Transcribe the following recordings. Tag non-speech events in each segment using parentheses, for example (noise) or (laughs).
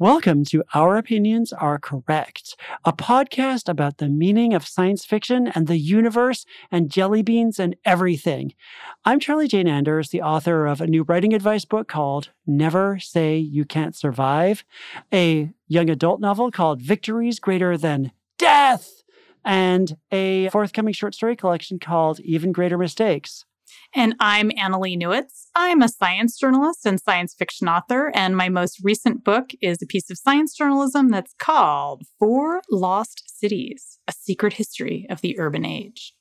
Welcome to Our Opinions Are Correct, a podcast about the meaning of science fiction and the universe and jelly beans and everything. I'm Charlie Jane Anders, the author of a new writing advice book called Never Say You Can't Survive, a young adult novel called Victories Greater Than Death, and a forthcoming short story collection called Even Greater Mistakes. And I'm Annalee Newitz. I'm a science journalist and science fiction author, and my most recent book is a piece of science journalism that's called Four Lost Cities A Secret History of the Urban Age.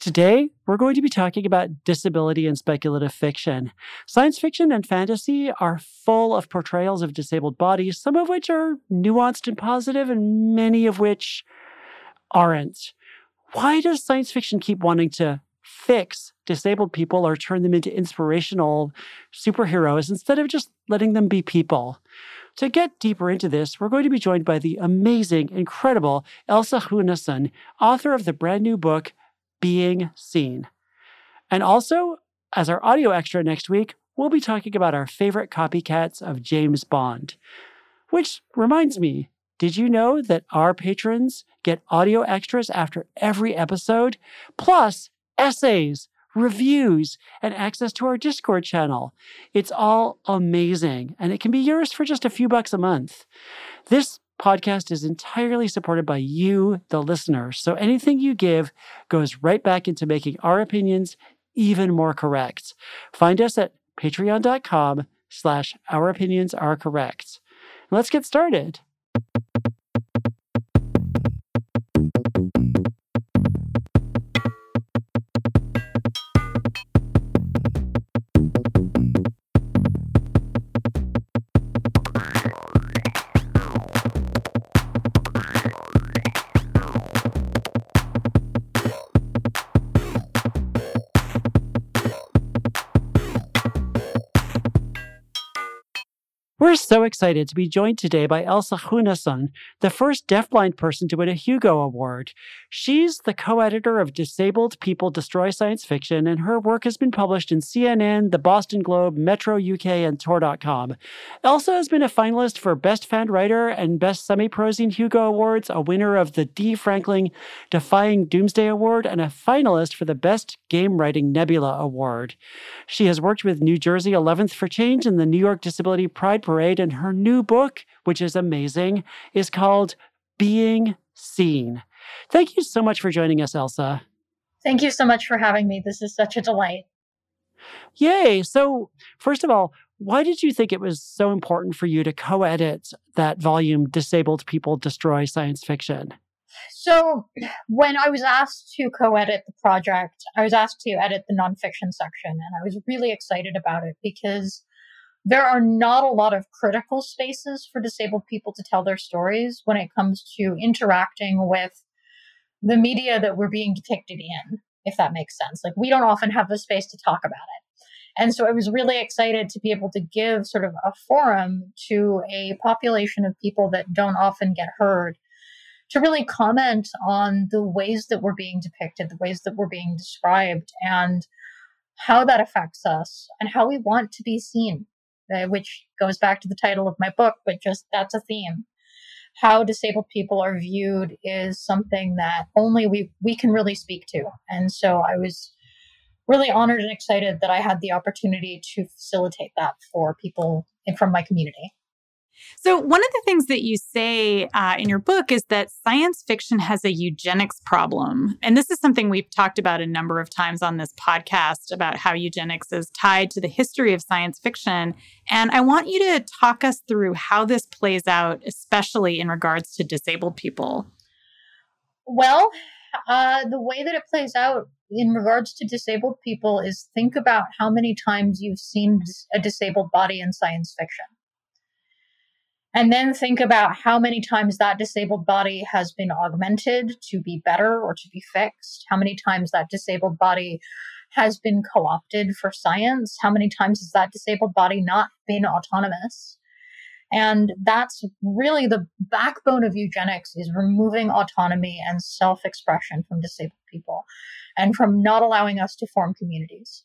Today, we're going to be talking about disability and speculative fiction. Science fiction and fantasy are full of portrayals of disabled bodies, some of which are nuanced and positive, and many of which aren't. Why does science fiction keep wanting to fix disabled people or turn them into inspirational superheroes instead of just letting them be people. To get deeper into this, we're going to be joined by the amazing, incredible Elsa Sjunneson, author of the brand new book, Being Seen. And also, as our audio extra next week, we'll be talking about our favorite copycats of James Bond. Which reminds me, did you know that our patrons get audio extras after every episode? Plus, essays, reviews, and access to our Discord channel. It's all amazing, and it can be yours for just a few bucks a month. This podcast is entirely supported by you, the listener. So anything you give goes right back into making our opinions even more correct. Find us at patreon.com slash our opinions are correct. Let's get started. So excited to be joined today by Elsa Sjunneson, the first deafblind person to win a Hugo Award. She's the co editor of Disabled People Destroy Science Fiction, and her work has been published in CNN, the Boston Globe, Metro UK, and Tor.com. Elsa has been a finalist for Best Fan Writer and Best Semi-Prozine Hugo Awards, a winner of the D. Franklin Defying Doomsday Award, and a finalist for the Best Game Writing Nebula Award. She has worked with New Jersey 11th for Change and the New York Disability Pride Parade, and her new book, which is amazing, is called Being Seen. Thank you so much for joining us, Elsa. Thank you so much for having me. This is such a delight. Yay. So, first of all, why did you think it was so important for you to co edit that volume, Disabled People Destroy Science Fiction? So, when I was asked to co edit the project, I was asked to edit the nonfiction section, and I was really excited about it because there are not a lot of critical spaces for disabled people to tell their stories when it comes to interacting with the media that we're being depicted in, if that makes sense. Like, we don't often have the space to talk about it. And so I was really excited to be able to give sort of a forum to a population of people that don't often get heard to really comment on the ways that we're being depicted, the ways that we're being described, and how that affects us and how we want to be seen Uh, which goes back to the title of my book, but just that's a theme. How disabled people are viewed is something that only we, we can really speak to. And so I was really honored and excited that I had the opportunity to facilitate that for people from my community. So, one of the things that you say uh, in your book is that science fiction has a eugenics problem. And this is something we've talked about a number of times on this podcast about how eugenics is tied to the history of science fiction. And I want you to talk us through how this plays out, especially in regards to disabled people. Well, uh, the way that it plays out in regards to disabled people is think about how many times you've seen a disabled body in science fiction and then think about how many times that disabled body has been augmented to be better or to be fixed, how many times that disabled body has been co opted for science, how many times has that disabled body not been autonomous. And that's really the backbone of eugenics is removing autonomy and self-expression from disabled people and from not allowing us to form communities.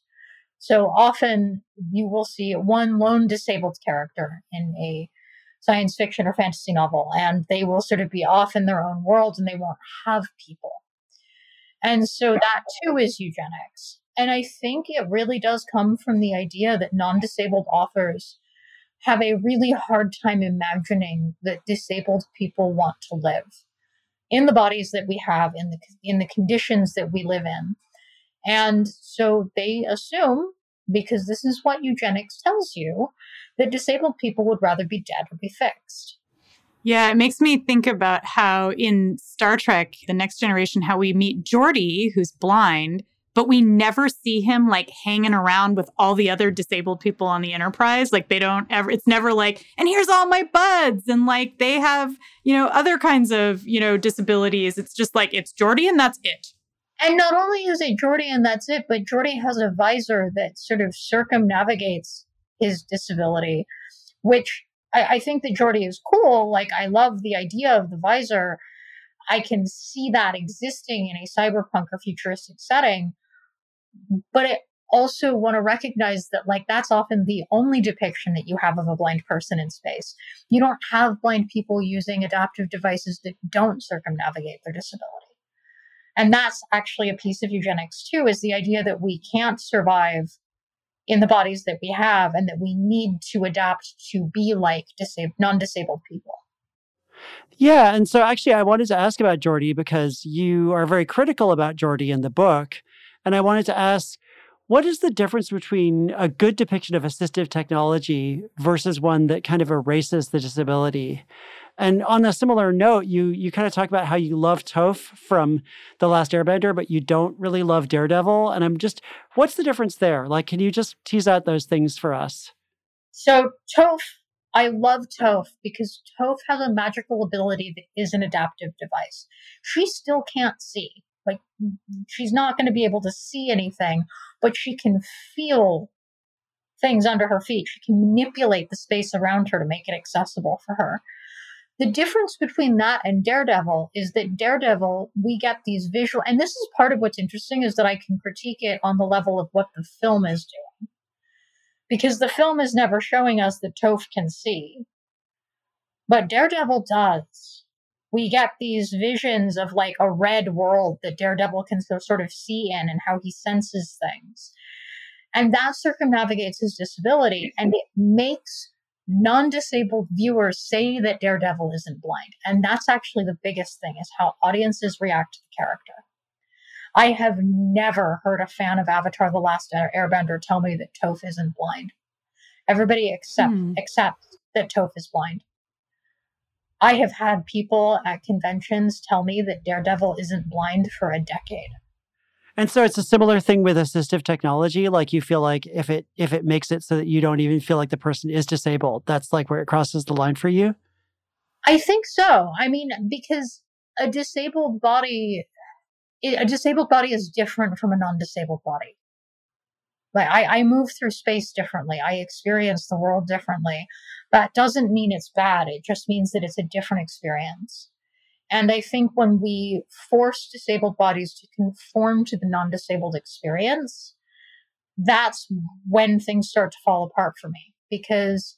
So often you will see one lone disabled character in a science fiction or fantasy novel, and they will sort of be off in their own world and they won't have people. And so that too is eugenics. And I think it really does come from the idea that non disabled authors have a really hard time imagining that disabled people want to live in the bodies that we have in the in the conditions that we live in and so they assume because this is what eugenics tells you that disabled people would rather be dead or be fixed. Yeah, it makes me think about how in Star Trek, The Next Generation, how we meet Geordi, who's blind, but we never see him like hanging around with all the other disabled people on the enterprise. Like they don't ever it's never like and here's all my buds and like they have you know other kinds of you know disabilities. It's just like it's Geordi and that's it and not only is it Geordi and that's it but Geordi has a visor that sort of circumnavigates his disability which I, I think that Geordi is cool like i love the idea of the visor I can see that existing in a cyberpunk or futuristic setting but I also want to recognize that like that's often the only depiction that you have of a blind person in space. You don't have blind people using adaptive devices that don't circumnavigate their disability. And that's actually a piece of eugenics too, is the idea that we can't survive in the bodies that we have and that we need to adapt to be like disabled, non-disabled people. Yeah, and so actually I wanted to ask about Geordi because you are very critical about Geordi in the book. And I wanted to ask what is the difference between a good depiction of assistive technology versus one that kind of erases the disability? And on a similar note, you you kind of talk about how you love Toph from The Last Airbender, but you don't really love Daredevil. And I'm just, what's the difference there? Like, can you just tease out those things for us? So Toph, I love Toph because Toph has a magical ability that is an adaptive device. She still can't see. Like she's not going to be able to see anything, but she can feel things under her feet. She can manipulate the space around her to make it accessible for her. The difference between that and Daredevil is that Daredevil, we get these visual, and this is part of what's interesting is that I can critique it on the level of what the film is doing. Because the film is never showing us that Toph can see. But Daredevil does we get these visions of like a red world that Daredevil can sort of see in and how he senses things. And that circumnavigates his disability and it makes non disabled viewers say that Daredevil isn't blind. And that's actually the biggest thing is how audiences react to the character. I have never heard a fan of Avatar The Last Airbender tell me that Toph isn't blind. Everybody accept, mm. accepts that Toph is blind. I have had people at conventions tell me that Daredevil isn't blind for a decade. And so it's a similar thing with assistive technology. Like you feel like if it if it makes it so that you don't even feel like the person is disabled, that's like where it crosses the line for you. I think so. I mean, because a disabled body, a disabled body is different from a non-disabled body. Like I, I move through space differently. I experience the world differently. That doesn't mean it's bad. It just means that it's a different experience. And I think when we force disabled bodies to conform to the non disabled experience, that's when things start to fall apart for me because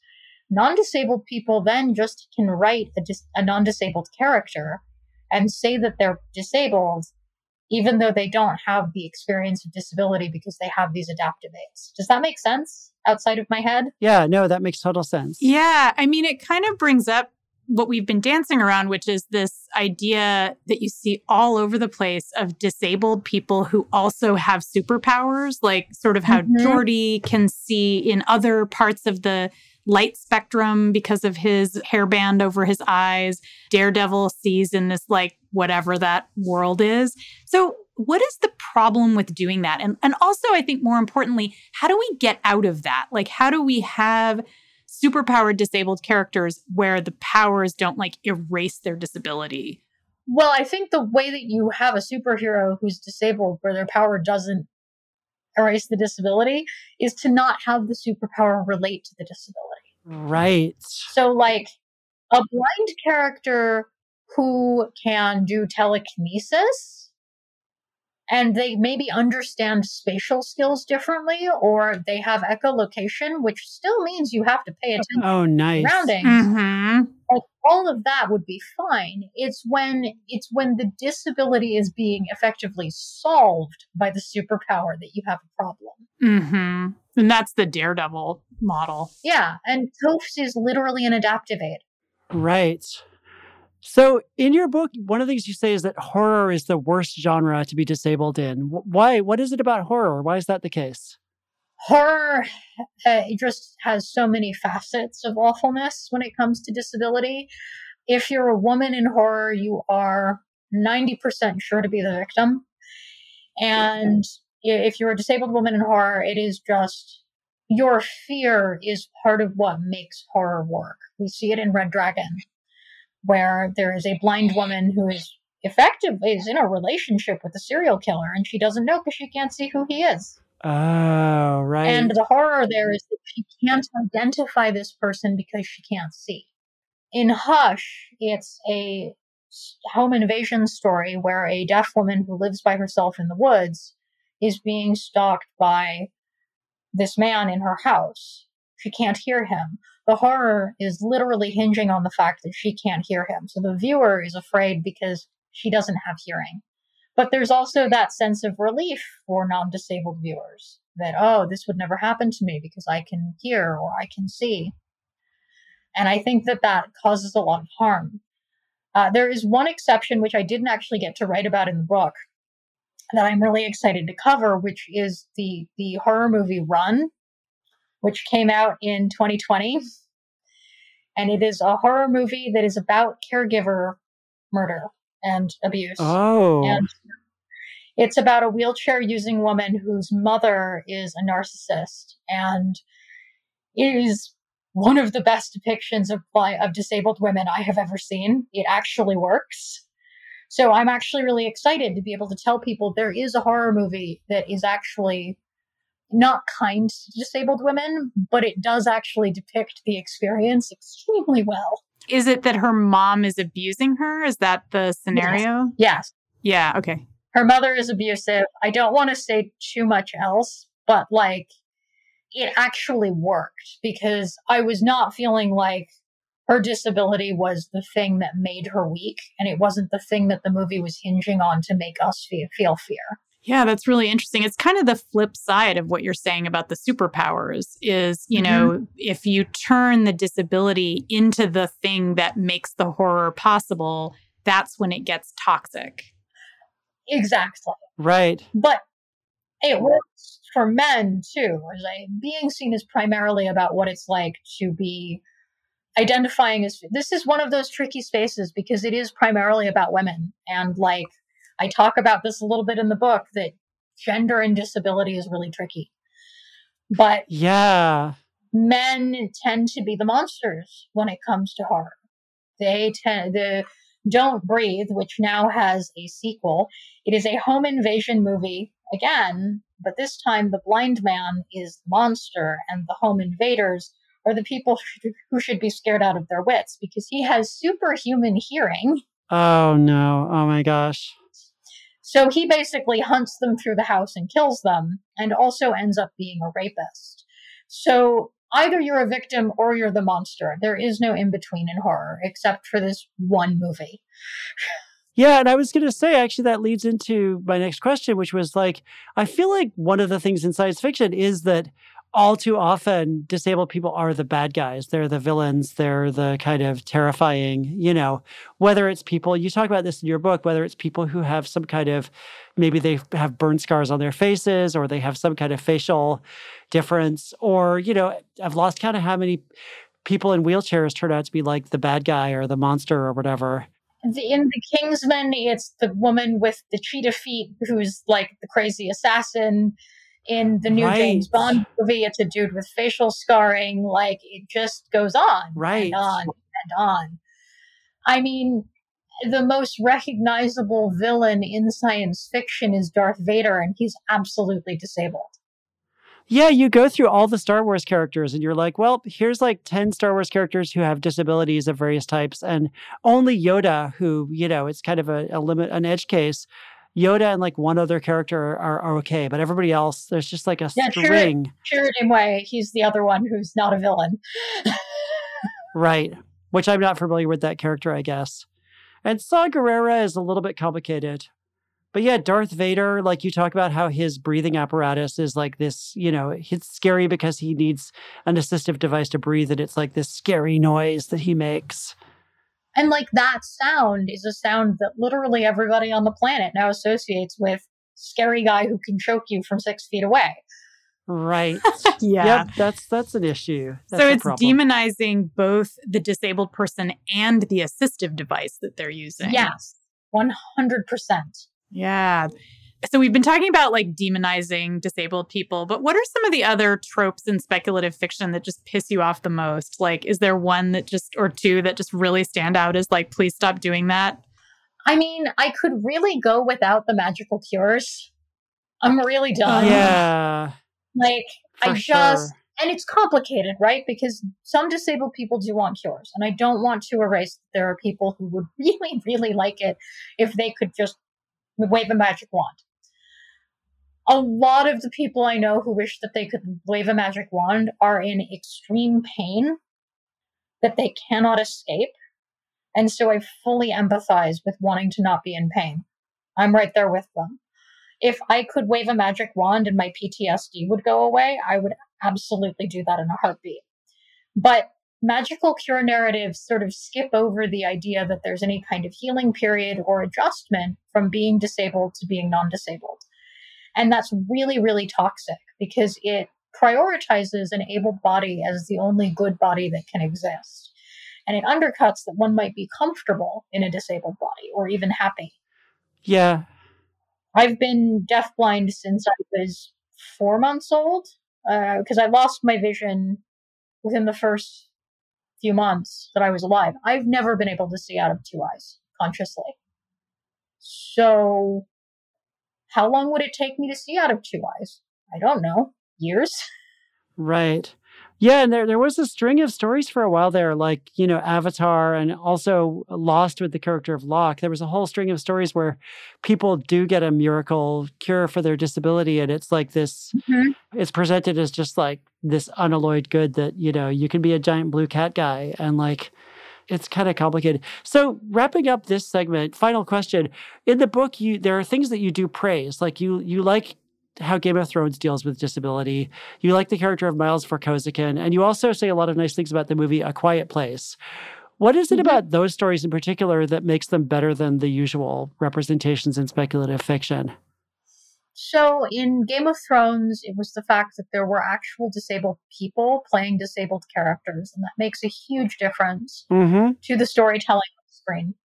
non disabled people then just can write a, dis- a non disabled character and say that they're disabled even though they don't have the experience of disability because they have these adaptive aids. Does that make sense outside of my head? Yeah, no, that makes total sense. Yeah. I mean, it kind of brings up what we've been dancing around, which is this idea that you see all over the place of disabled people who also have superpowers, like sort of how mm-hmm. Geordi can see in other parts of the light spectrum because of his hairband over his eyes. Daredevil sees in this, like, whatever that world is. So, what is the problem with doing that? And, and also, I think more importantly, how do we get out of that? Like, how do we have superpowered disabled characters where the powers don't like erase their disability? Well, I think the way that you have a superhero who's disabled where their power doesn't erase the disability is to not have the superpower relate to the disability. Right. So, like a blind character who can do telekinesis and they maybe understand spatial skills differently or they have echolocation which still means you have to pay attention oh nice to surroundings Mm-hmm. like, all of that would be fine it's when it's when the disability is being effectively solved by the superpower that you have a problem Mm-hmm. And that's the daredevil model. yeah and Tophs is literally an adaptive aid Right. So, in your book, one of the things you say is that horror is the worst genre to be disabled in. Why? What is it about horror? Why is that the case? horror uh, it just has so many facets of awfulness when it comes to disability if you're a woman in horror you are 90% sure to be the victim and if you're a disabled woman in horror it is just your fear is part of what makes horror work we see it in red dragon where there is a blind woman who is effectively is in a relationship with a serial killer and she doesn't know because she can't see who he is Oh, right. and the horror there is that she can't identify this person because she can't see. In Hush, it's a home invasion story where a deaf woman who lives by herself in the woods is being stalked by this man in her house. She can't hear him. The horror is literally hinging on the fact that she can't hear him. So the viewer is afraid because she doesn't have hearing. But there's also that sense of relief for non disabled viewers that, oh, this would never happen to me because I can hear or I can see. And I think that that causes a lot of harm. Uh, there is one exception, which I didn't actually get to write about in the book, that I'm really excited to cover, which is the, the horror movie Run, which came out in 2020. And it is a horror movie that is about caregiver murder and abuse. oh, And it's about a wheelchair using woman whose mother is a narcissist. And is one of the best depictions of, of disabled women I have ever seen. It actually works. So I'm actually really excited to be able to tell people there is a horror movie that is actually not kind to disabled women, but it does actually depict the experience extremely well. Is it that her mom is abusing her? Is that the scenario? Yes. Yeah. Okay. her mother is abusive. I don't want to say too much else, but like it actually worked because I was not feeling like her disability was the thing that made her weak and it wasn't the thing that the movie was hinging on to make us feel, feel fear. Yeah, that's really interesting. It's kind of the flip side of what you're saying about the superpowers is, you mm-hmm. know, if you turn the disability into the thing that makes the horror possible, that's when it gets toxic. Exactly. right. But it works for men too. As I, being seen is primarily about what it's like to be identifying as this is one of those tricky spaces because it is primarily about women. And like I talk about this a little bit in the book that gender and disability is really tricky. But Yeah. men tend to be the monsters when it comes to horror. They tend the Don't Breathe, which now has a sequel. It is a home invasion movie again, but this time the blind man is the monster and the home invaders are the people (laughs) who should be scared out of their wits because he has superhuman hearing. Oh no. Oh my gosh. So he basically hunts them through the house and kills them, and also ends up being a rapist. So either you're a victim or you're the monster. There is no in between in horror, except for this one movie. Yeah, and I was going to say actually that leads into my next question, which was like, I feel like one of the things in science fiction is that all too often disabled people are the bad guys. They're the villains. They're the kind of terrifying, you know, whether it's people, you talk about this in your book, whether it's people who have some kind of, maybe they have burn scars on their faces or they have some kind of facial difference, or, you know, I've lost count of how many people in wheelchairs turn out to be like the bad guy or the monster or whatever. In The Kingsman, it's the woman with the cheetah feet who's like the crazy assassin. In the new Right. James Bond movie, it's a dude with facial scarring. Like it just goes on Right. and on and on. I mean, the most recognizable villain in science fiction is Darth Vader, and he's absolutely disabled. Yeah, you go through all the Star Wars characters and you're like, well, here's like 10 Star Wars characters who have disabilities of various types, and only Yoda, who, you know, it's kind of a, a limit, an edge case, Yoda and like one other character are, are okay, but everybody else, there's just like a Yeah, string. Chirrut Imwe, he's the other one who's not a villain. (laughs) Right. Which I'm not familiar with that character, I guess. And Saw Gerrera is a little bit complicated. But yeah, Darth Vader, like you talk about how his breathing apparatus is like this, you know, it's scary because he needs an assistive device to breathe, and it's like this scary noise that he makes. And like that sound is a sound that literally everybody on the planet now associates with scary guy who can choke you from six feet away. Right. (laughs) yeah. Yep, that's that's an issue. That's so it's problem. demonizing both the disabled person and the assistive device that they're using. Yes, 100%. Yeah. So we've been talking about like demonizing disabled people, but what are some of the other tropes in speculative fiction that just piss you off the most? Like, is there one that just, or two that just really stand out as like, please stop doing that? I mean, I could really go without the magical cures. I'm really oh, done. Yeah. (laughs) Like, For I just, sure. and it's complicated, right? Because some disabled people do want cures. And I don't want to erase that there are people who would (laughs) really, really like it if they could just wave a magic wand. A lot of the people I know who wish that they could wave a magic wand are in extreme pain that they cannot escape. And so I fully empathize with wanting to not be in pain. I'm right there with them. If I could wave a magic wand and my PTSD would go away, I would absolutely do that in a heartbeat. But magical cure narratives sort of skip over the idea that there's any kind of healing period or adjustment from being disabled to being non disabled. And that's really, really toxic because it prioritizes an able body as the only good body that can exist. And it undercuts that one might be comfortable in a disabled body or even happy. Yeah. I've been deafblind since I was four months old uh, because I lost my vision within the first few months that I was alive. I've never been able to see out of two eyes consciously. So, how long would it take me to see out of two eyes? I don't know. Years? (laughs) Right. Yeah, and there there was a string of stories for a while there, like you know Avatar, and also Lost with the character of Locke. There was a whole string of stories where people do get a miracle cure for their disability, and it's like this. Mhm. It's presented as just like this unalloyed good that you know you can be a giant blue cat guy, and like it's kind of complicated. So wrapping up this segment, final question: in the book, you there are things that you do praise, like you you like how Game of Thrones deals with disability. You like the character of Miles Vorkosigan, and you also say a lot of nice things about the movie A Quiet Place. What is it Mhm. about those stories in particular that makes them better than the usual representations in speculative fiction? So, in Game of Thrones, it was the fact that there were actual disabled people playing disabled characters, and that makes a huge difference Mm-hmm. to the storytelling on the screen.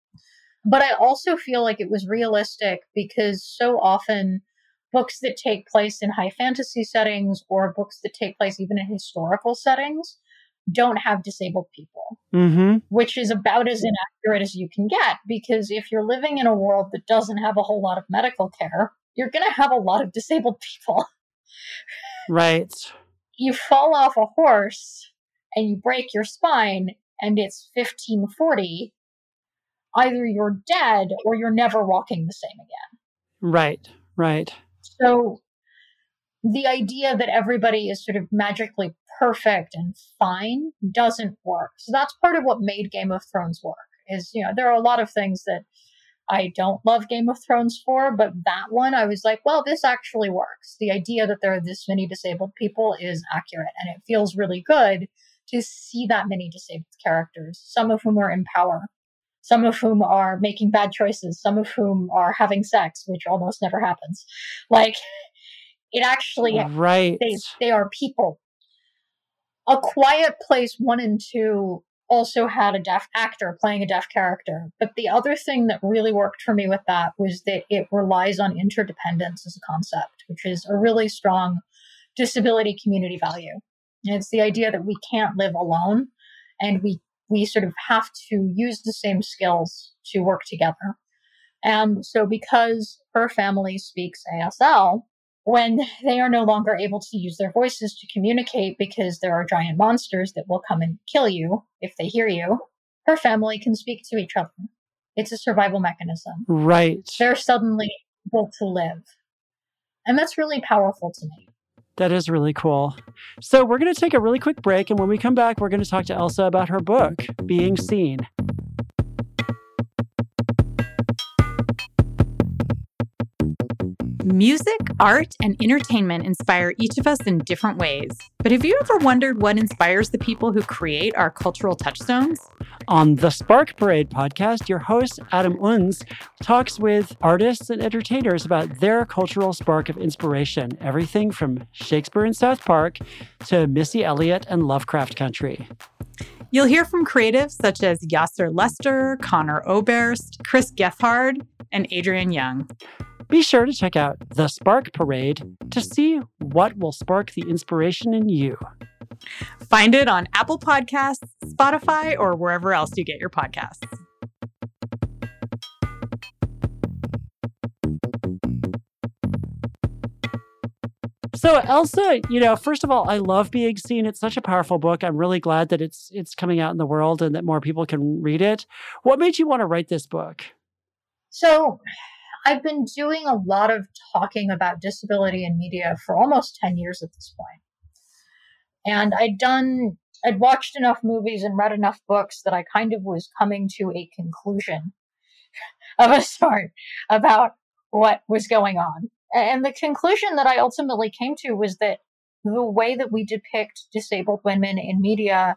But I also feel like it was realistic because so often books that take place in high fantasy settings or books that take place even in historical settings don't have disabled people, Mm-hmm. which is about as inaccurate as you can get because if you're living in a world that doesn't have a whole lot of medical care, you're going to have a lot of disabled people. (laughs) Right. you fall off a horse and you break your spine and it's 1540 either you're dead or you're never walking the same again Right. Right. so the idea that everybody is sort of magically perfect and fine doesn't work so that's part of what made game of thrones work is you know there are a lot of things that I don't love Game of Thrones for, but that one I was like, well, this actually works. The idea that there are this many disabled people is accurate, and it feels really good to see that many disabled characters, some of whom are in power, some of whom are making bad choices, some of whom are having sex, which almost never happens. Like, (laughs) it actually Right. they they are people. A Quiet Place one and two also had a deaf actor playing a deaf character, but the other thing that really worked for me with that was that it relies on interdependence as a concept, which is a really strong disability community value. And it's the idea that we can't live alone, and we we sort of have to use the same skills to work together. And so, because her family speaks ASL, when they are no longer able to use their voices to communicate because there are giant monsters that will come and kill you if they hear you, her family can speak to each other. It's a survival mechanism. Right. They're suddenly able to live. And that's really powerful to me. That is really cool. So, we're going to take a really quick break. And when we come back, we're going to talk to Elsa about her book, Being Seen. Music, art, and entertainment inspire each of us in different ways. But have you ever wondered what inspires the people who create our cultural touchstones? On the Spark Parade podcast, your host, Adam Unz, talks with artists and entertainers about their cultural spark of inspiration, everything from Shakespeare in South Park to Missy Elliott and Lovecraft Country. You'll hear from creatives such as Yassir Lester, Conor Oberst, Chris Gethard, and Adrian Young. Be sure to check out The Spark Parade to see what will spark the inspiration in you. Find it on Apple Podcasts, Spotify, or wherever else you get your podcasts. So Elsa, you know, first of all, I love being seen. It's such a powerful book. I'm really glad that it's it's coming out in the world and that more people can read it. What made you want to write this book? So I've been doing a lot of talking about disability in media for almost 10 years at this point. And I'd done, I'd watched enough movies and read enough books that I kind of was coming to a conclusion (laughs) of a sort about what was going on. And the conclusion that I ultimately came to was that the way that we depict disabled women in media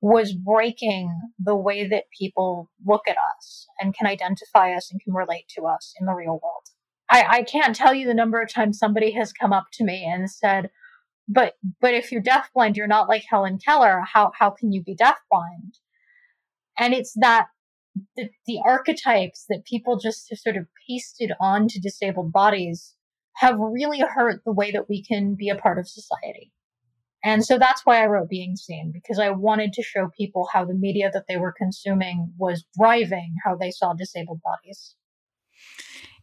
was breaking the way that people look at us and can identify us and can relate to us in the real world. I, I can't tell you the number of times somebody has come up to me and said, but but if you're deafblind, you're not like Helen Keller. How how can you be deafblind? And it's that the, the archetypes that people just have sort of pasted onto disabled bodies have really hurt the way that we can be a part of society. And so that's why I wrote Being Seen, because I wanted to show people how the media that they were consuming was driving how they saw disabled bodies.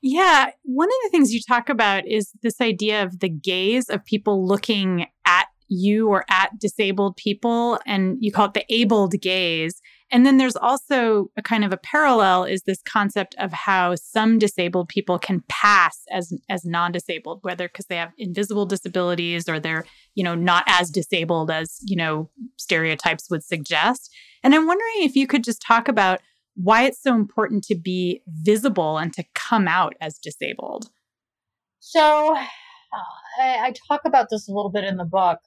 Yeah. One of the things you talk about is this idea of the gaze of people looking at you or at disabled people, and you call it the abled gaze. And then there's also a kind of a parallel is this concept of how some disabled people can pass as as non-disabled, whether because they have invisible disabilities or they're, you know, not as disabled as, you know, stereotypes would suggest. And I'm wondering if you could just talk about why it's so important to be visible and to come out as disabled. So I, I talk about this a little bit in the book,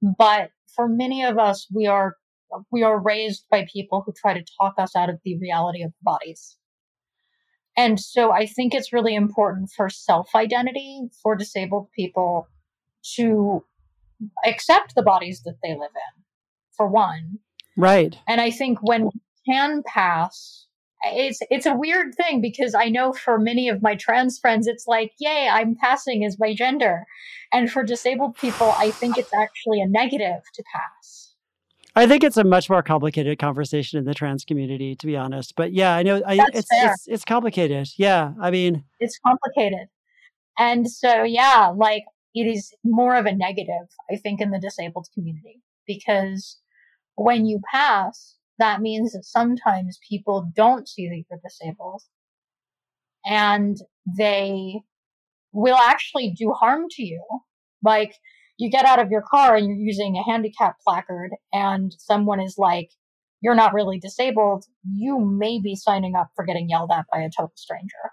but for many of us, we are we are raised by people who try to talk us out of the reality of bodies. And so I think it's really important for self identity for disabled people to accept the bodies that they live in, for one. Right. And I think when we can pass, it's it's a weird thing because I know for many of my trans friends, it's like, yay, I'm passing as my gender. And for disabled people, I think it's actually a negative to pass. I think it's a much more complicated conversation in the trans community, to be honest. But yeah, I know I, it's, it's it's complicated. Yeah, I mean, it's complicated, and so yeah, like it is more of a negative, I think, in the disabled community because when you pass, that means that sometimes people don't see that you're disabled, and they will actually do harm to you, like you get out of your car and you're using a handicap placard and someone is like, you're not really disabled, you may be signing up for getting yelled at by a total stranger.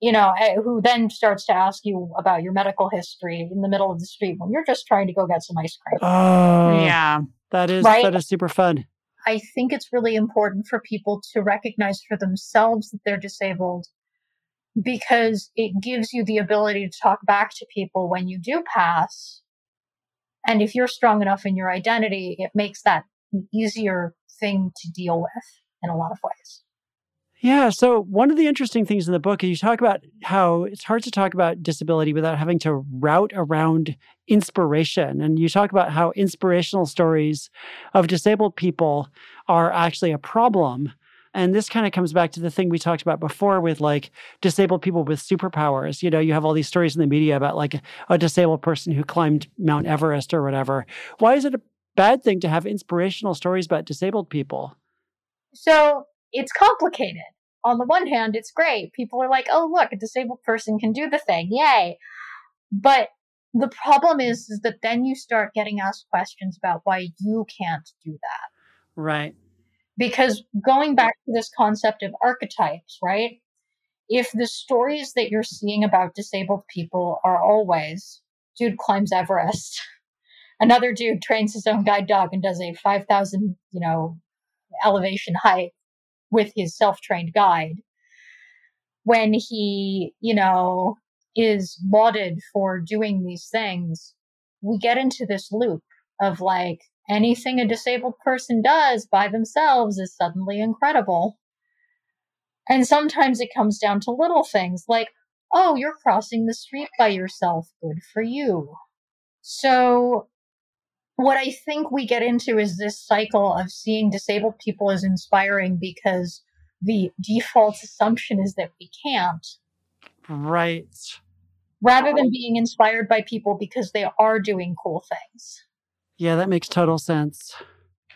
You know, eh, who then starts to ask you about your medical history in the middle of the street when you're just trying to go get some ice cream. Oh, yeah. That is right? that is super fun. I think it's really important for people to recognize for themselves that they're disabled because it gives you the ability to talk back to people when you do pass and if you're strong enough in your identity, it makes that an easier thing to deal with in a lot of ways. Yeah. So, one of the interesting things in the book is you talk about how it's hard to talk about disability without having to route around inspiration. And you talk about how inspirational stories of disabled people are actually a problem and this kind of comes back to the thing we talked about before with like disabled people with superpowers. You know, you have all these stories in the media about like a disabled person who climbed Mount Everest or whatever. Why is it a bad thing to have inspirational stories about disabled people? So it's complicated on the one hand, it's great. People are like, oh, look, a disabled person can do the thing. Yay. But the problem is, is that then you start getting asked questions about why you can't do that. Right. Because going back to this concept of archetypes, right? If the stories that you're seeing about disabled people are always dude climbs Everest, (laughs) another dude trains his own guide dog and does a 5,000, you know, elevation hike with his self-trained guide, when he, you know, is lauded for doing these things, we get into this loop of like anything a disabled person does by themselves is suddenly incredible. And sometimes it comes down to little things like, oh, you're crossing the street by yourself. Good for you. So, what I think we get into is this cycle of seeing disabled people as inspiring because the default assumption is that we can't. Right. Rather than being inspired by people because they are doing cool things. Yeah, that makes total sense.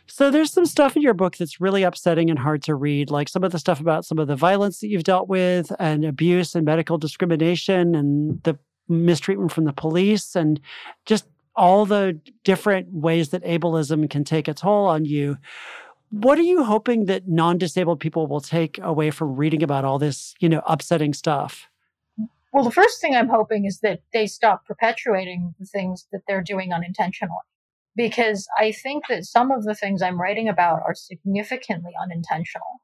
So there's some stuff in your book that's really upsetting and hard to read, like some of the stuff about some of the violence that you've dealt with and abuse and medical discrimination and the mistreatment from the police and just all the different ways that ableism can take a toll on you. What are you hoping that non-disabled people will take away from reading about all this, you know, upsetting stuff? Well, the first thing I'm hoping is that they stop perpetuating the things that they're doing unintentionally. Because I think that some of the things I'm writing about are significantly unintentional.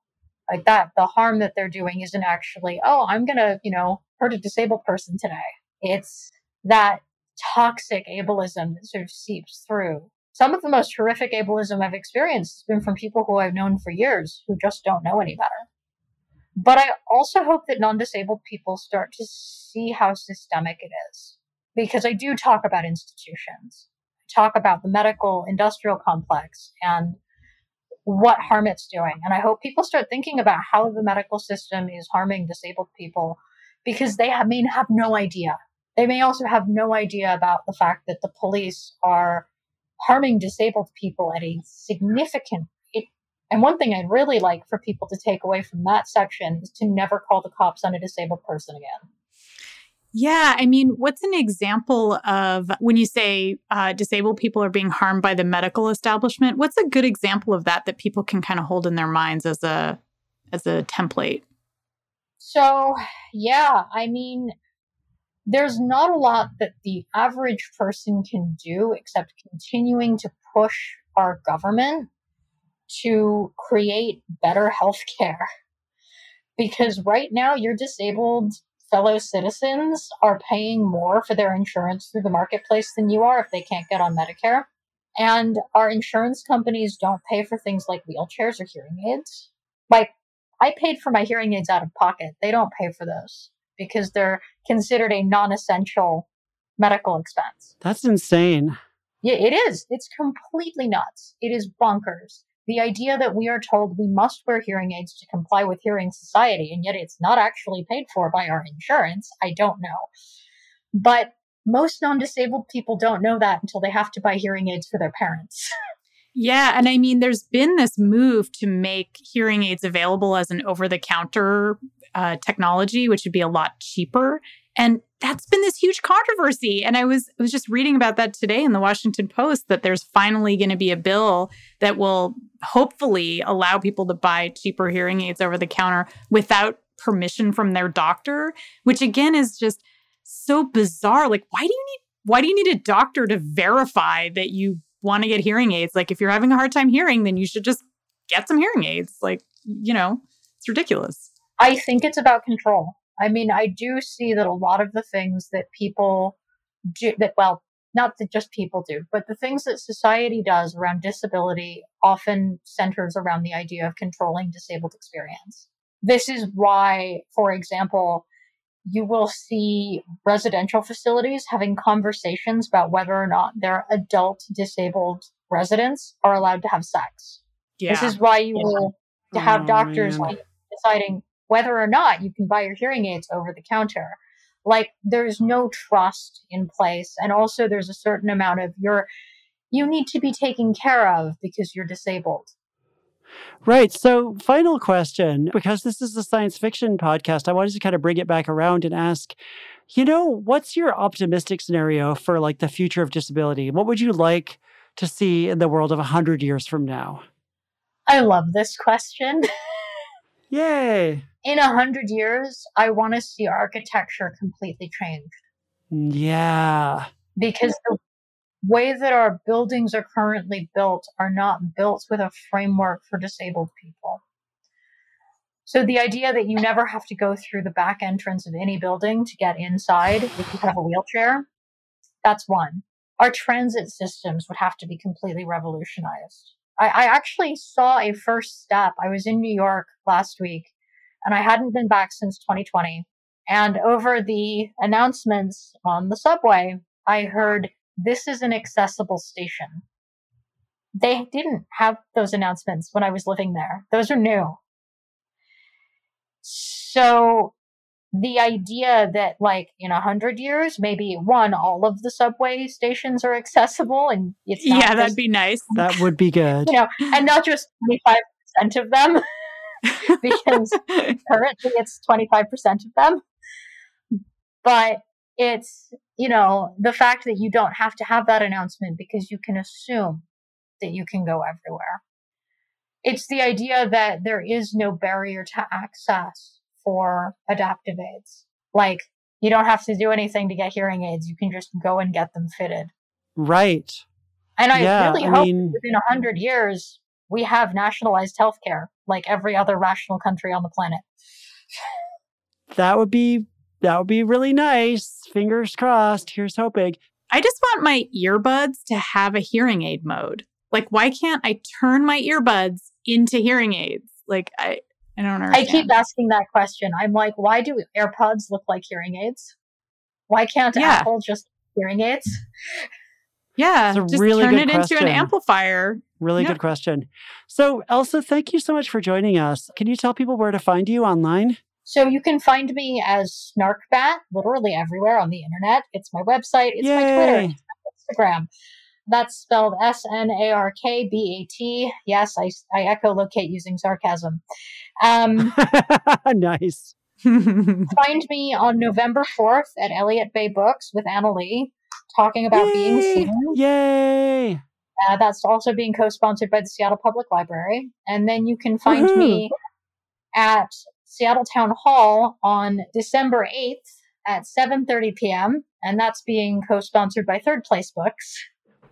Like that, the harm that they're doing isn't actually, oh, I'm going to, you know, hurt a disabled person today. It's that toxic ableism that sort of seeps through. Some of the most horrific ableism I've experienced has been from people who I've known for years who just don't know any better. But I also hope that non disabled people start to see how systemic it is. Because I do talk about institutions, talk about the medical industrial complex and what harm it's doing. And I hope people start thinking about how the medical system is harming disabled people because they have, may have no idea. They may also have no idea about the fact that the police are harming disabled people at a significant rate. and one thing I'd really like for people to take away from that section is to never call the cops on a disabled person again. Yeah, I mean, what's an example of when you say uh, disabled people are being harmed by the medical establishment? What's a good example of that that people can kind of hold in their minds as a as a template? So, yeah, I mean, there's not a lot that the average person can do except continuing to push our government to create better healthcare. (laughs) Because right now, you're disabled fellow citizens are paying more for their insurance through the marketplace than you are if they can't get on Medicare. And our insurance companies don't pay for things like wheelchairs or hearing aids. Like, I paid for my hearing aids out of pocket. They don't pay for those because they're considered a non essential medical expense. That's insane. Yeah, it is. It's completely nuts. It is bonkers the idea that we are told we must wear hearing aids to comply with hearing society and yet it's not actually paid for by our insurance i don't know. But most non-disabled people don't know that until they have to buy hearing aids for their parents. (laughs) Yeah and i mean there's been this move to make hearing aids available as an over-the-counter uh, technology which would be a lot cheaper and that's been this huge controversy. And I was I was just reading about that today in the Washington Post that there's finally going to be a bill that will hopefully allow people to buy cheaper hearing aids over the counter without permission from their doctor, which again is just so bizarre. Like why do you need why do you need a doctor to verify that you want to get hearing aids? Like if you're having a hard time hearing, then you should just get some hearing aids. Like, you know, it's ridiculous. I think it's about control. I mean, I do see that a lot of the things that people do, that, well, not that just people do, but the things that society does around disability often centers around the idea of controlling disabled experience. This is why, for example, you will see residential facilities having conversations about whether or not their adult disabled residents are allowed to have sex. Yeah. This is why you yeah. will have oh, doctors deciding whether or not you can buy your hearing aids over the counter. Like there's no trust in place. And also there's a certain amount of your, you need to be taken care of because you're disabled. Right. So, final question because this is a science fiction podcast, I wanted to kind of bring it back around and ask, you know, what's your optimistic scenario for like the future of disability? What would you like to see in the world of 100 years from now? I love this question. (laughs) Yay. In a hundred years, I want to see architecture completely changed. Yeah. Because the way that our buildings are currently built are not built with a framework for disabled people. So the idea that you never have to go through the back entrance of any building to get inside if you have a wheelchair, that's one. Our transit systems would have to be completely revolutionized. I, I actually saw a first step. I was in New York last week and I hadn't been back since 2020. And over the announcements on the subway, I heard this is an accessible station. They didn't have those announcements when I was living there. Those are new. So the idea that like in a hundred years, maybe one, all of the subway stations are accessible and it's yeah, that'd be nice. (laughs) That would be good. You know, and not just 25% of them (laughs) because (laughs) currently it's 25% of them. But it's, you know, the fact that you don't have to have that announcement because you can assume that you can go everywhere. It's the idea that there is no barrier to access for adaptive aids. Like, you don't have to do anything to get hearing aids. You can just go and get them fitted. Right. And I Yeah, really I hope mean- within a hundred years we have nationalized healthcare like every other rational country on the planet. That would be that would be really nice. Fingers crossed. Here's hoping. I just want my earbuds to have a hearing aid mode. Like, why can't I turn my earbuds into hearing aids? Like, I, I don't I keep asking that question. I'm like, why do AirPods look like hearing aids? Why can't Yeah. Apple just hearing aids? yeah, It's a just really turn good it into an amplifier. Really Yeah. good question. So, Elsa, thank you so much for joining us. Can you tell people where to find you online? So you can find me as Snarkbat literally everywhere on the internet. It's my website, it's my Twitter, it's my Instagram. That's spelled S N A R K B A T. Yes, I, I echolocate using sarcasm. Um, (laughs) nice. (laughs) find me on November 4th at Elliott Bay Books with Annalee talking about being Yay. seen. Yay. Uh, that's also being co-sponsored by the Seattle Public Library. And then you can find me at Seattle Town Hall on December 8th at 7:30 p.m. and that's being co-sponsored by Third Place Books.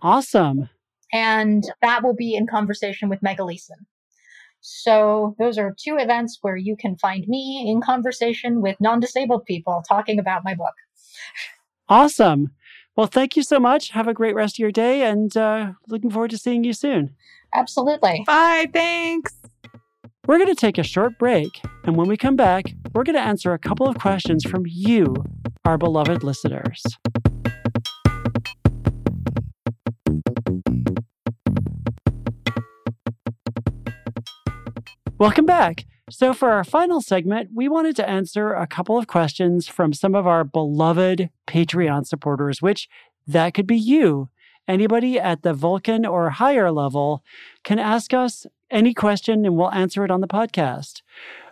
Awesome. And that will be in conversation with Meg Elison. So those are two events where you can find me in conversation with non-disabled people talking about my book. Awesome. Well, thank you so much. Have a great rest of your day and uh, looking forward to seeing you soon. Absolutely. Bye. Thanks. We're going to take a short break. And when we come back, we're going to answer a couple of questions from you, our beloved listeners. Welcome back. So, for our final segment, we wanted to answer a couple of questions from some of our beloved Patreon supporters, which that could be you. Anybody at the Vulcan or higher level can ask us any question and we'll answer it on the podcast.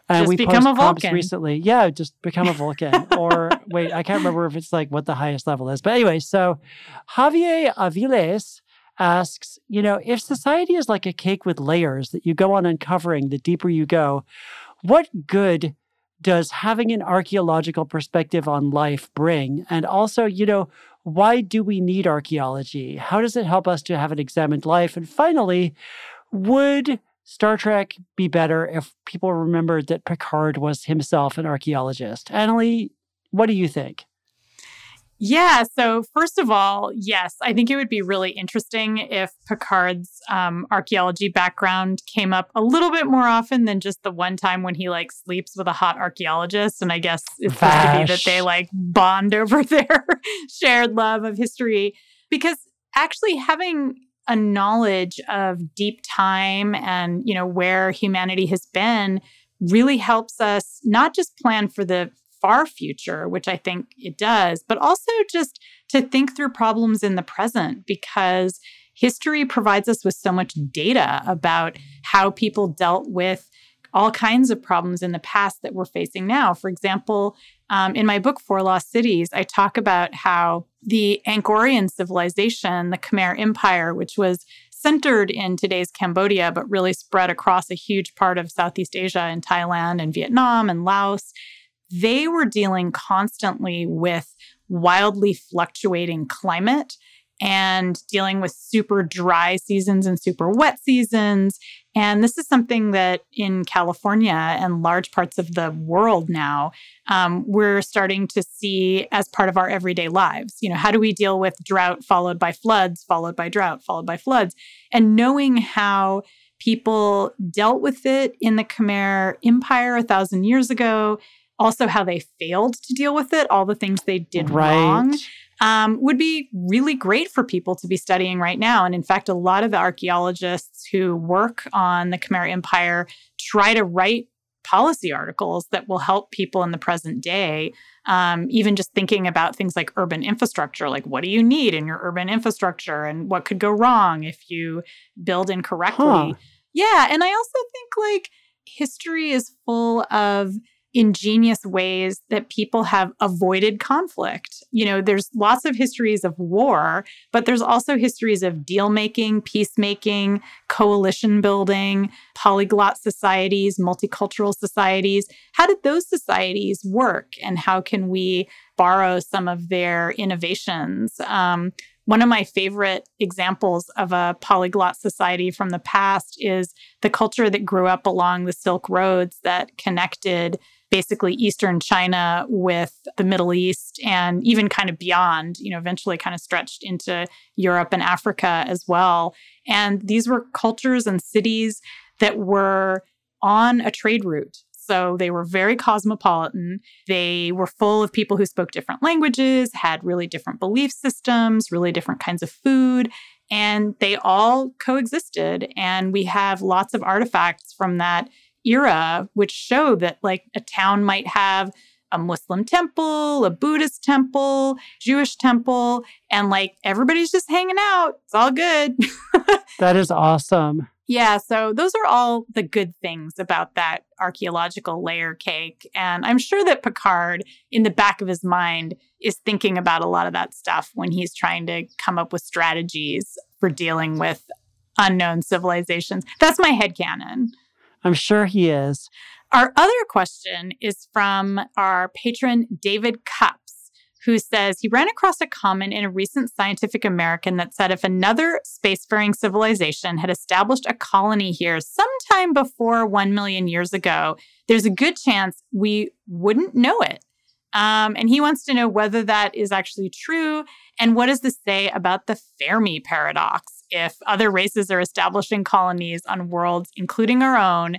And Just we become a Vulcan. recently. Yeah, just become a Vulcan. (laughs) or wait, I can't remember if it's like what the highest level is. But anyway, so Javier Aviles asks, you know, if society is like a cake with layers that you go on uncovering the deeper you go, what good does having an archaeological perspective on life bring? And also, you know, why do we need archaeology? How does it help us to have an examined life? And finally, would Star Trek be better if people remembered that Picard was himself an archaeologist? Annalee, what do you think? Yeah. So, first of all, yes, I think it would be really interesting if Picard's um, archaeology background came up a little bit more often than just the one time when he like sleeps with a hot archaeologist. And I guess it's supposed to be that they like bond (laughs) over their shared love of history. Because actually having a knowledge of deep time and, you know, where humanity has been really helps us not just plan for the far future, which I think it does, but also just to think through problems in the present because history provides us with so much data about how people dealt with all kinds of problems in the past that we're facing now. For example, um, in my book, Four Lost Cities, I talk about how the Angkorian civilization, the Khmer Empire, which was centered in today's Cambodia, but really spread across a huge part of Southeast Asia and Thailand and Vietnam and Laos, they were dealing constantly with wildly fluctuating climate and dealing with super dry seasons and super wet seasons. And this is something that in California and large parts of the world now, um, we're starting to see as part of our everyday lives. You know, how do we deal with drought followed by floods, followed by drought, followed by floods? And knowing how people dealt with it in the Khmer Empire a thousand years ago, also how they failed to deal with it, all the things they did right. wrong um, would be really great for people to be studying right now. And in fact, a lot of the archaeologists who work on the Khmer Empire try to write policy articles that will help people in the present day. Um, even just thinking about things like urban infrastructure, like what do you need in your urban infrastructure and what could go wrong if you build incorrectly. Huh. Yeah. And I also think like history is full of ingenious ways that people have avoided conflict. You know, there's lots of histories of war, but there's also histories of deal making, peacemaking, coalition building, polyglot societies, multicultural societies. How did those societies work, and how can we borrow some of their innovations? Um, one of my favorite examples of a polyglot society from the past is the culture that grew up along the Silk Roads that connected basically Eastern China with the Middle East and even kind of beyond, you know, eventually kind of stretched into Europe and Africa as well. And these were cultures and cities that were on a trade route. So they were very cosmopolitan. They were full of people who spoke different languages, had really different belief systems, really different kinds of food, and they all coexisted. And we have lots of artifacts from that era, which show that like a town might have a Muslim temple, a Buddhist temple, Jewish temple, and like everybody's just hanging out. It's all good. (laughs) that is awesome. Yeah, so those are all the good things about that archaeological layer cake. And I'm sure that Picard, in the back of his mind, is thinking about a lot of that stuff when he's trying to come up with strategies for dealing with unknown civilizations. That's my head canon. I'm sure he is. Our other question is from our patron, David Cups, who says he ran across a comment in a recent Scientific American that said if another spacefaring civilization had established a colony here sometime before 1 million years ago, there's a good chance we wouldn't know it. Um, and he wants to know whether that is actually true and what does this say about the Fermi paradox? if other races are establishing colonies on worlds, including our own,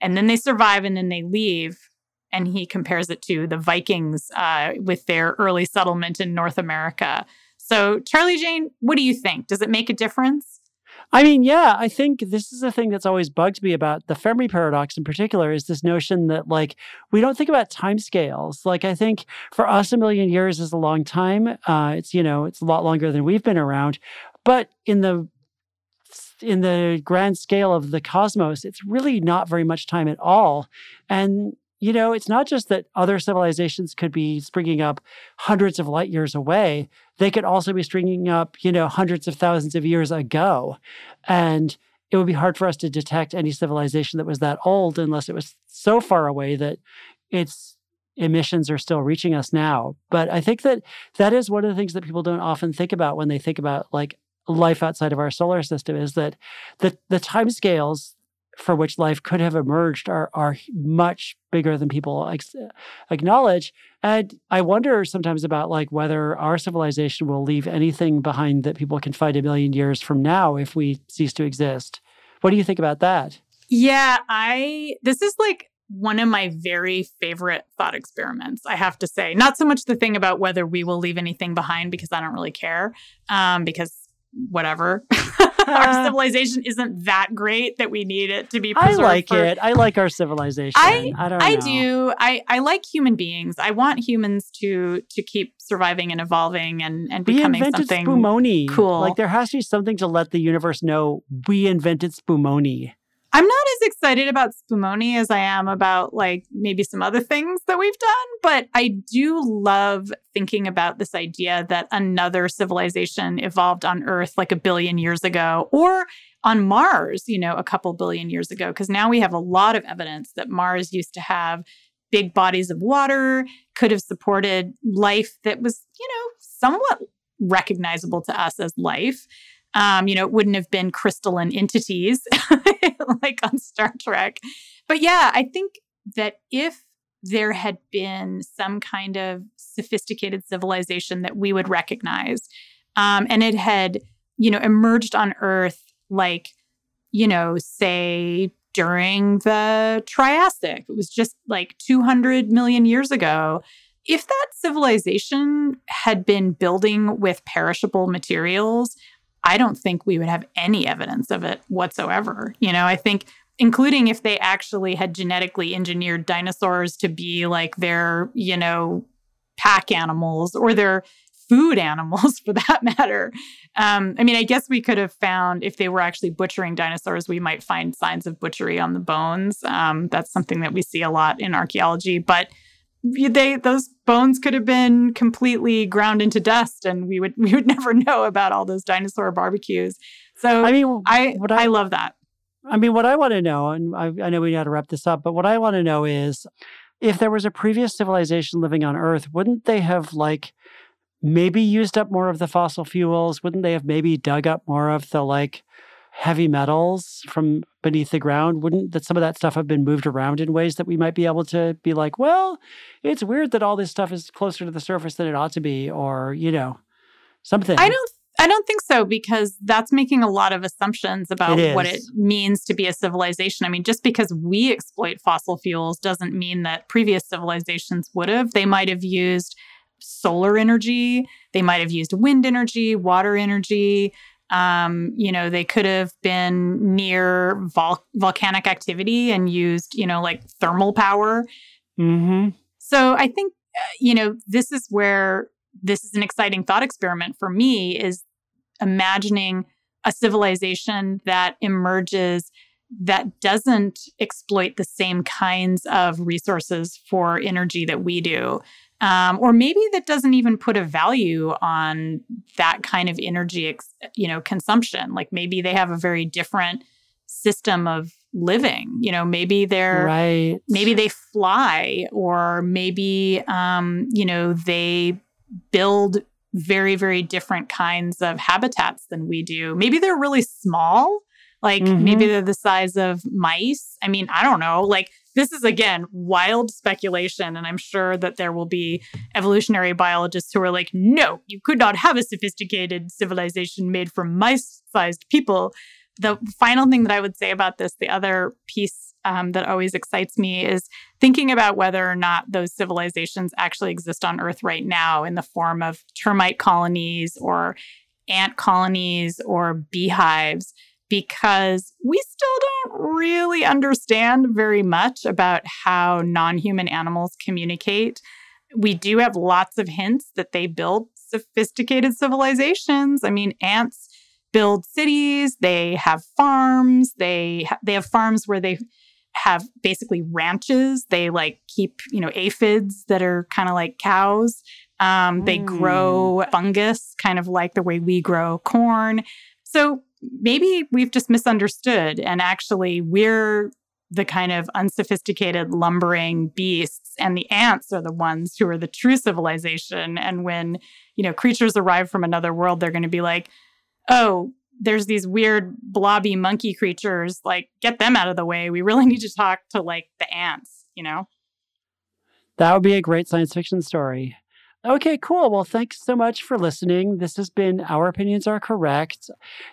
and then they survive and then they leave. And he compares it to the Vikings uh, with their early settlement in North America. So, Charlie Jane, what do you think? Does it make a difference? I mean, yeah, I think this is the thing that's always bugged me about the Fermi paradox in particular is this notion that like we don't think about timescales. Like I think for us a million years is a long time. Uh, it's you know it's a lot longer than we've been around, but in the in the grand scale of the cosmos, it's really not very much time at all. And you know, it's not just that other civilizations could be springing up hundreds of light years away. They could also be springing up, you know, hundreds of thousands of years ago. And it would be hard for us to detect any civilization that was that old unless it was so far away that its emissions are still reaching us now. But I think that that is one of the things that people don't often think about when they think about like life outside of our solar system is that the the time scales for which life could have emerged are are much bigger than people ex- acknowledge and i wonder sometimes about like whether our civilization will leave anything behind that people can find a million years from now if we cease to exist what do you think about that yeah i this is like one of my very favorite thought experiments, I have to say. Not so much the thing about whether we will leave anything behind because I don't really care, um, because whatever. (laughs) our (laughs) civilization isn't that great that we need it to be I like for- it. I like our civilization. I- I, don't I know. do. I, I like human beings. I want humans to to keep surviving and evolving and, and We becoming invented something Spumoni. cool. Like there has to be something to let the universe know we invented Spumoni. I'm not as excited about Spumoni as I am about like maybe some other things that we've done, but I do love thinking about this idea that another civilization evolved on Earth like a billion years ago or on Mars, you know, a couple billion years ago because now we have a lot of evidence that Mars used to have big bodies of water, could have supported life that was, you know, somewhat recognizable to us as life. Um, you know, it wouldn't have been crystalline entities (laughs) like on Star Trek. But yeah, I think that if there had been some kind of sophisticated civilization that we would recognize, um, and it had, you know, emerged on Earth like, you know, say during the Triassic, it was just like 200 million years ago. If that civilization had been building with perishable materials, I don't think we would have any evidence of it whatsoever. You know, I think, including if they actually had genetically engineered dinosaurs to be like their, you know, pack animals or their food (laughs) animals for that matter. Um, I mean, I guess we could have found if they were actually butchering dinosaurs, we might find signs of butchery on the bones. Um, that's something that we see a lot in archaeology, but they those bones could have been completely ground into dust and we would (laughs) we would never know about all those dinosaur barbecues so I i mean, I, what I, love that I mean, what I want to know, and I, I know we got to wrap this up, but what I want to know is if there was a previous civilization living on Earth, wouldn't they have like maybe used up more of the fossil fuels? Wouldn't they have maybe dug up more of the like heavy metals from beneath the ground? Wouldn't that some of that stuff have been moved around in ways that we might be able to be like, well, it's weird that all this stuff is closer to the surface than it ought to be, or you know, something. i don't i don't think so because that's making a lot of assumptions about It what it means to be a civilization i mean just because we exploit fossil fuels doesn't mean that previous civilizations would have they might have used solar energy they might have used wind energy water energy um, you know they could have been near vol- volcanic activity and used you know like thermal power Mm-hmm. so I think, uh, you know, this is where this is an exciting thought experiment for me is imagining a civilization that emerges that doesn't exploit the same kinds of resources for energy that we do. Um, or maybe that doesn't even put a value on that kind of energy, ex- you know, consumption. Like maybe they have a very different system of living. You know, maybe they're Right. maybe they fly or maybe um, you know they build very very different kinds of habitats than we do maybe they're really small like Mhm. maybe they're the size of mice. I mean i don't know. Like this is again wild speculation and i'm sure that there will be evolutionary biologists who are like no you could not have a sophisticated civilization made from mice sized people. The final thing that I would say about this, the other piece um, that always excites me is thinking about whether or not those civilizations actually exist on Earth right now in the form of termite colonies or ant colonies or beehives, because we still don't really understand very much about how non human animals communicate. We do have lots of hints that they build sophisticated civilizations. I mean, ants build cities they have farms they ha- they have farms where they have basically ranches they like keep you know aphids that are kind of like cows um, they Mm. grow fungus kind of like the way we grow corn so maybe we've just misunderstood and actually we're the kind of unsophisticated lumbering beasts and the ants are the ones who are the true civilization and when you know creatures arrive from another world they're going to be like oh, there's these weird blobby monkey creatures, like get them out of the way. We really (laughs) need to talk to like the ants, you know? That would be a great science fiction story. Okay, cool. Well, thanks so much for listening. This has been Our Opinions Are Correct.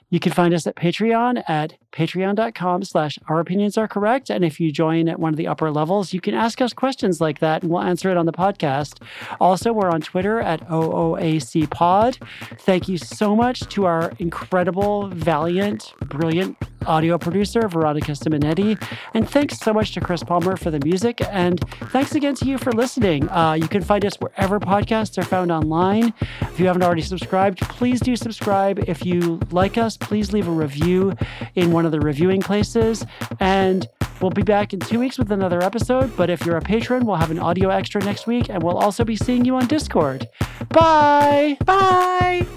You can find us at Patreon at patreon.com slash our opinions are correct. And if you join at one of the upper levels, you can ask us questions like that and we'll answer it on the podcast. Also, we're on Twitter at OOAC Pod. Thank you so much to our incredible, valiant, brilliant audio producer, Veronica Simonetti. And thanks so much to Chris Palmer for the music. And thanks again to you for listening. Uh, you can find us wherever podcasts are found online. If you haven't already subscribed, please do subscribe. If you like us, please leave a review in one of the reviewing places. And we'll be back in two weeks with another episode. But if you're a patron, we'll have an audio extra next week. And we'll also be seeing you on Discord. Bye. Bye.